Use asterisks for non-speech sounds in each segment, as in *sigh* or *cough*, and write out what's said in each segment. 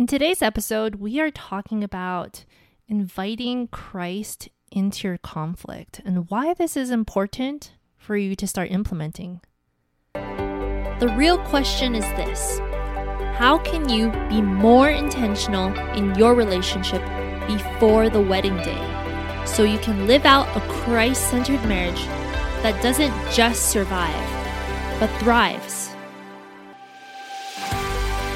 In today's episode, we are talking about inviting Christ into your conflict and why this is important for you to start implementing. The real question is this How can you be more intentional in your relationship before the wedding day so you can live out a Christ centered marriage that doesn't just survive, but thrives?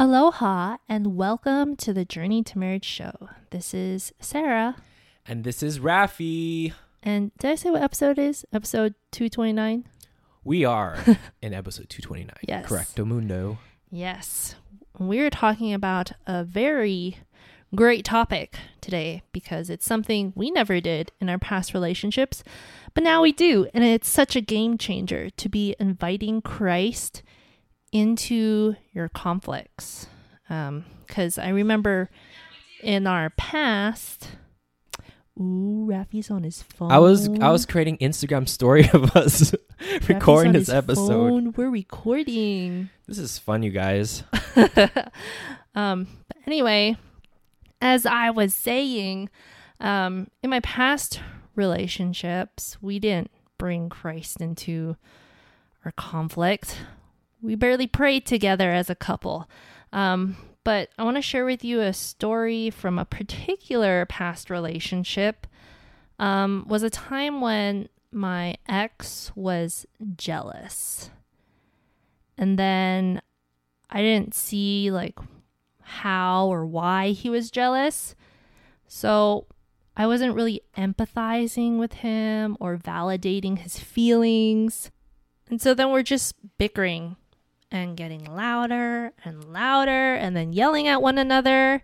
Aloha and welcome to the Journey to Marriage show. This is Sarah. And this is Rafi. And did I say what episode is? Episode 229? We are *laughs* in episode 229. Yes. Correcto mundo. Yes. We're talking about a very great topic today because it's something we never did in our past relationships, but now we do. And it's such a game changer to be inviting Christ into your conflicts. Because I remember in our past, ooh, Rafi's on his phone. I was I was creating Instagram story *laughs* of us recording this episode. phone. We're recording. This is fun, you guys. *laughs* um, but anyway, as I was saying, um, in my past relationships, we didn't bring Christ into our conflict. We barely prayed together as a couple. Um, but I want to share with you a story from a particular past relationship. Um, was a time when my ex was jealous. And then I didn't see like how or why he was jealous. So I wasn't really empathizing with him or validating his feelings. And so then we're just bickering and getting louder and louder and then yelling at one another.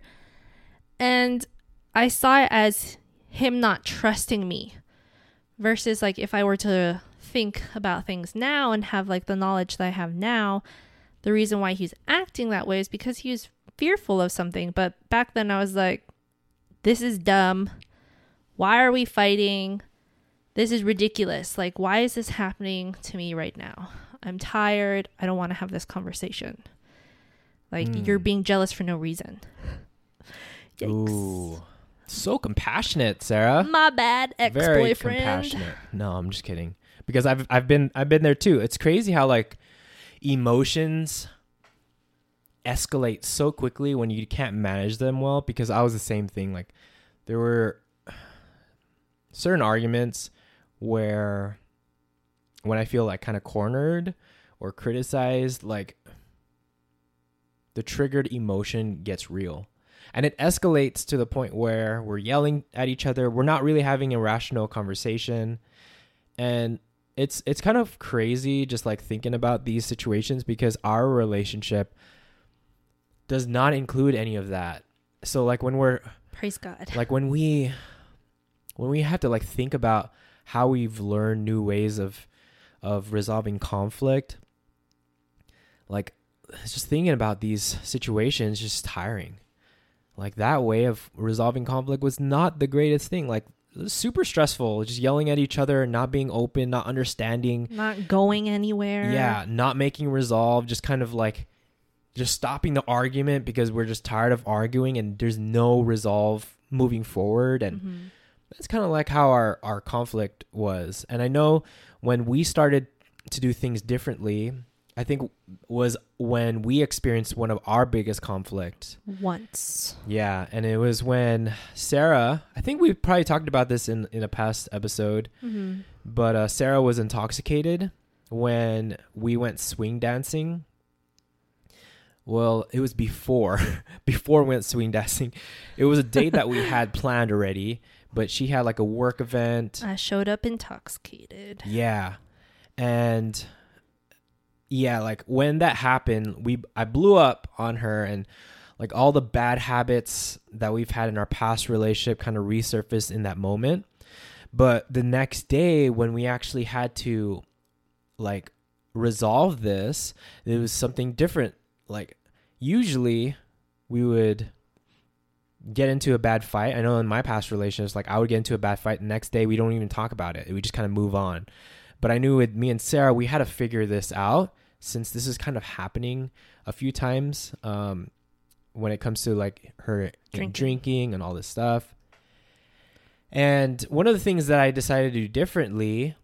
And I saw it as him not trusting me versus like if I were to think about things now and have like the knowledge that I have now, the reason why he's acting that way is because he was fearful of something. But back then I was like, this is dumb. Why are we fighting? This is ridiculous. Like, why is this happening to me right now? I'm tired. I don't want to have this conversation. Like, Mm. you're being jealous for no reason. *laughs* Yikes. Ooh. So compassionate, Sarah. My bad, ex-boyfriend. Very compassionate. No, I'm just kidding. Because I've I've been I've been there too. It's crazy how like emotions escalate so quickly when you can't manage them well because I was the same thing like there were certain arguments where when I feel like kind of cornered or criticized like the triggered emotion gets real. And it escalates to the point where we're yelling at each other we're not really having a rational conversation. And it's it's kind of crazy just like thinking about these situations because our relationship does not include any of that. So like when we're Praise God. like when we when we have to like think about how we've learned new ways of of resolving conflict like just thinking about these situations just tiring. Like that way of resolving conflict was not the greatest thing. Like it was super stressful just yelling at each other not being open not understanding. Not going anywhere. yeah not making resolve just kind of like just stopping the argument because we're just tired of arguing and there's no resolve moving forward. And Mhm. that's kind of like how our our conflict was. And i know when we started to do things differently i think was when we experienced one of our biggest conflicts Once. yeah and it was when sarah i think we probably talked about this in in a past episode Mm-hmm. but uh, sarah was intoxicated when we went swing dancing well it was before *laughs* before we went swing dancing it was a date that we had planned already but she had like a work event I showed up intoxicated. yeah and yeah, like when that happened, we I blew up on her and like all the bad habits that we've had in our past relationship kind of resurfaced in that moment. But the next day when we actually had to like resolve this, it was something different. Like usually we would get into a bad fight. I know in my past relationships, like I would get into a bad fight. The next day, we don't even talk about it. We just kind of move on. But I knew with me and Sarah, we had to figure this out since this is kind of happening a few times um, when it comes to like her Drinking. drinking and all this stuff. And one of the things that I decided to do differently,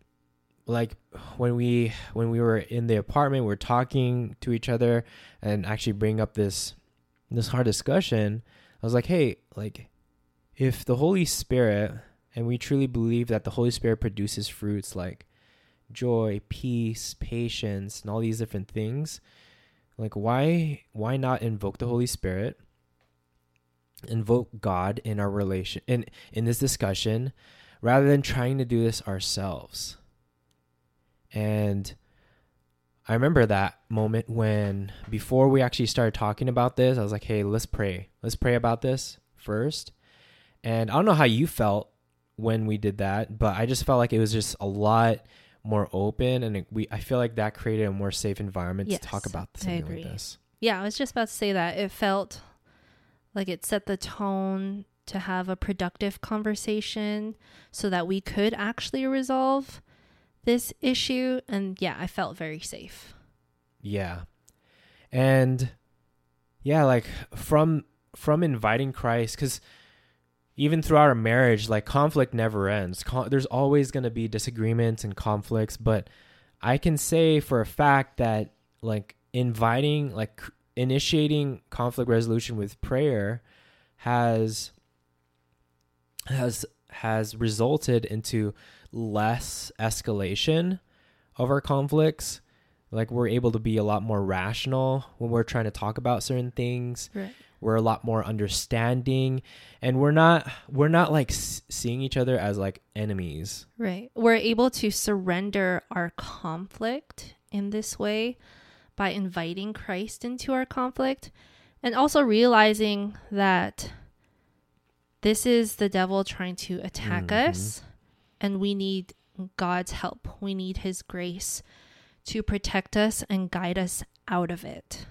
like when we when we were in the apartment, we are talking to each other and actually bring up this this hard discussion. I was like, hey, like if the Holy Spirit and we truly believe that the Holy Spirit produces fruits like joy, peace, patience, and all these different things, like why why not invoke the Holy Spirit? Invoke God in our relation in in this discussion rather than trying to do this ourselves. And I remember that moment when before we actually started talking about this, I was like, "Hey, let's pray. Let's pray about this first. And I don't know how you felt when we did that, but I just felt like it was just a lot more open and it, we I feel like that created a more safe environment Yes, to talk about something like this. Yeah, I was just about to say that. It felt like it set the tone to have a productive conversation so that we could actually resolve this issue. And yeah, I felt very safe. Yeah. And yeah, like from from inviting Christ cuz even throughout our marriage, like conflict never ends. Con- there's always going to be disagreements and conflicts, but I can say for a fact that like inviting like initiating conflict resolution with prayer has has has resulted into less escalation of our conflicts like we're able to be a lot more rational when we're trying to talk about certain things Right. we're a lot more understanding and we're not we're not like s- seeing each other as like enemies Right. We're able to surrender our conflict in this way by inviting Christ into our conflict and also realizing that this is the devil trying to attack Mhm. us and we need God's help. We need his grace to protect us and guide us out of it.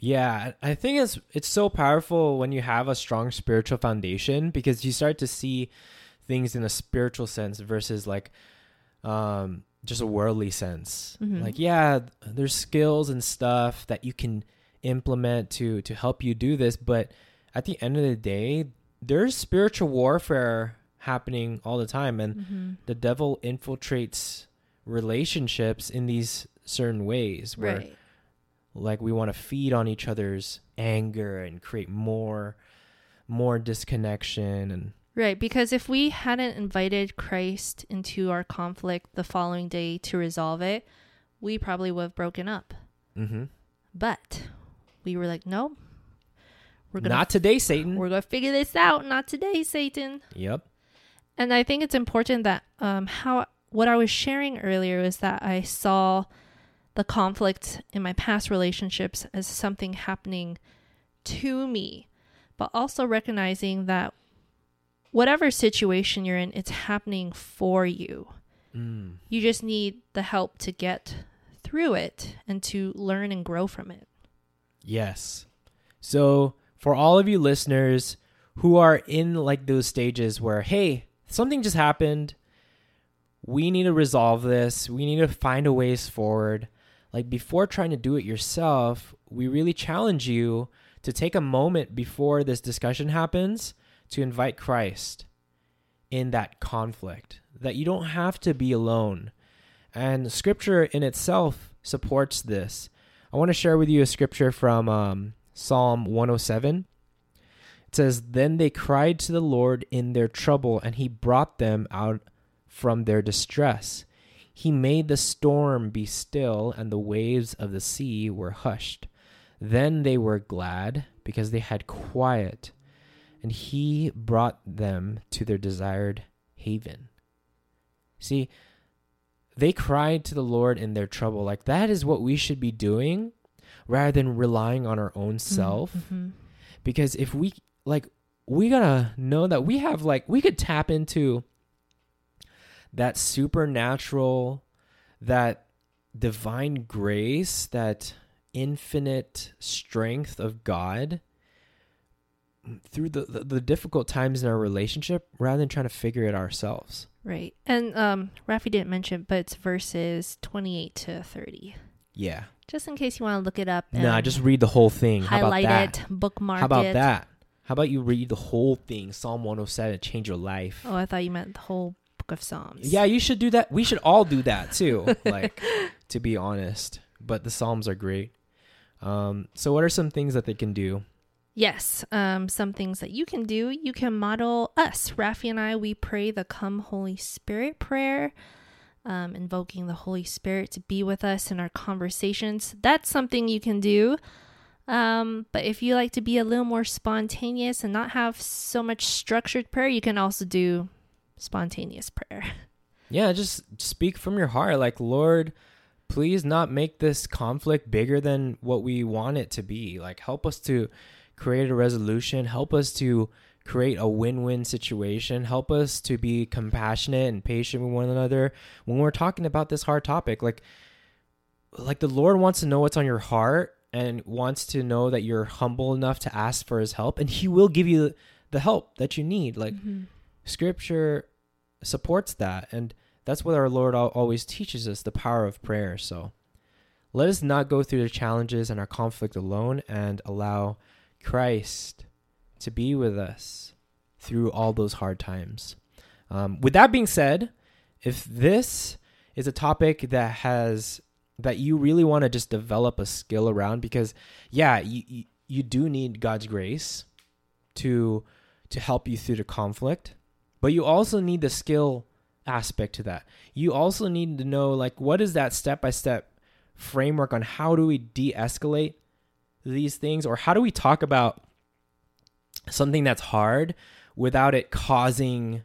yeah i think it's it's so powerful when you have a strong spiritual foundation because you start to see things in a spiritual sense versus like um just a worldly sense Mhm. like yeah there's skills and stuff that you can implement to to help you do this but at the end of the day there's spiritual warfare happening all the time and Mm-hmm. the devil infiltrates relationships in these certain ways where Right. like we want to feed on each other's anger and create more more disconnection and Right, because if we hadn't invited Christ into our conflict the following day to resolve it, we probably would have broken up. mm-hmm. But we were like, no, we're gonna not today satan we're gonna figure this out. Not today, Satan. yep And I think it's important that um, how what I was sharing earlier is that I saw the conflict in my past relationships as something happening to me, but also recognizing that whatever situation you're in, it's happening for you. mm. You just need the help to get through it and to learn and grow from it. Yes. So, for all of you listeners who are in like those stages where, hey, something just happened, we need to resolve this, we need to find a ways forward. Like, before trying to do it yourself, we really challenge you to take a moment before this discussion happens to invite Christ in that conflict, that you don't have to be alone. And scripture in itself supports this. I want to share with you a scripture from um, Psalm 107. It says, Then they cried to the Lord in their trouble, and he brought them out from their distress. He made the storm be still, and the waves of the sea were hushed. Then they were glad because they had quiet, and he brought them to their desired haven. See, they cried to the Lord in their trouble. Like that is what we should be doing rather than relying on our own self. Mhm. Because if we like we gotta know that we have like we could tap into that supernatural, that divine grace, that infinite strength of God through the, the, the difficult times in our relationship rather than trying to figure it ourselves. Right. And um Rafi didn't mention, but it's verses 28 to 30. Yeah. Just in case you want to look it up. And Nah, just read the whole thing. How about highlight that? it, bookmark How about it. that? How about you read the whole thing? Psalm 107, change your life. Oh, I thought you meant the whole book of Psalms. Yeah, you should do that. We should all do that too. *laughs* like, to be honest. But the Psalms are great. Um, so, what are some things that they can do? Yes. Um, some things that you can do. You can model us. Rafi and I, we pray the Come Holy Spirit prayer, um, invoking the Holy Spirit to be with us in our conversations. That's something you can do. Um, but if you like to be a little more spontaneous and not have so much structured prayer, you can also do spontaneous prayer. *laughs* Yeah, just speak from your heart. Like, Lord, please not make this conflict bigger than what we want it to be. Like, help us to create a resolution. Help us to create a win-win situation. Help us to be compassionate and patient with one another when we're talking about this hard topic. Like, like the Lord wants to know what's on your heart and wants to know that you're humble enough to ask for His help, and He will give you the help that you need. Like, mm-hmm. Scripture supports that and that's what our lord always teaches us the power of prayer so let us not go through the challenges and our conflict alone and allow christ to be with us through all those hard times um, with that being said if this is a topic that has that you really want to just develop a skill around because yeah you, you, do need god's grace to to help you through the conflict but you also need the skill aspect to that. You also need to know like what is that step by step framework on how do we de-escalate these things or how do we talk about something that's hard without it causing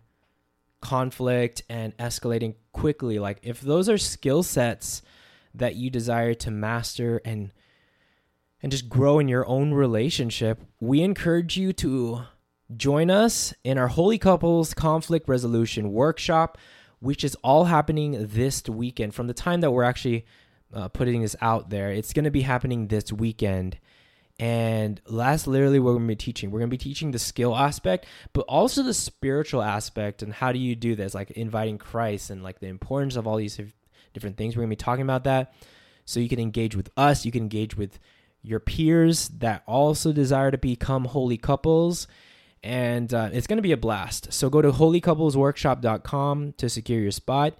conflict and escalating quickly like if those are skill sets that you desire to master and and just grow in your own relationship we encourage you to Join us in our Holy Couples Conflict Resolution Workshop, which is all happening this weekend. From the time that we're actually uh, putting this out there, it's going to be happening this weekend. And that's literally what we're going to be teaching. We're going to be teaching the skill aspect, but also the spiritual aspect and how do you do this, like inviting Christ and like the importance of all these different things. We're going to be talking about that. So you can engage with us, you can engage with your peers that also desire to become holy couples and uh, it's going to be a blast. So go to holycouplesworkshop.com to secure your spot.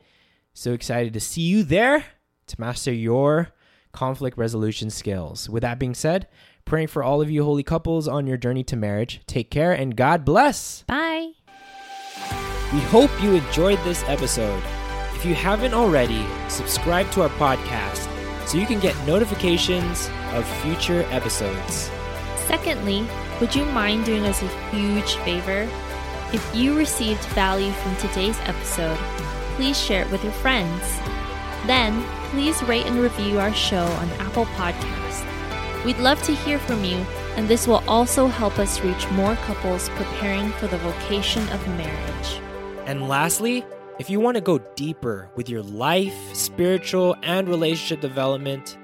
So excited to see you there to master your conflict resolution skills. With that being said, praying for all of you holy couples on your journey to marriage. Take care and God bless. Bye. We hope you enjoyed this episode. If you haven't already, subscribe to our podcast so you can get notifications of future episodes. Secondly, would you mind doing us a huge favor? If you received value from today's episode, please share it with your friends. Then, please rate and review our show on Apple Podcasts. We'd love to hear from you, and this will also help us reach more couples preparing for the vocation of marriage. And lastly, if you want to go deeper with your life, spiritual, and relationship development,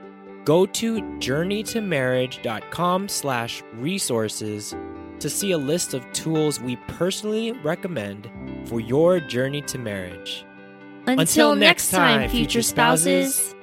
go to journeytomarriage.com slash resources to see a list of tools we personally recommend for your journey to marriage. Until, next time, future spouses.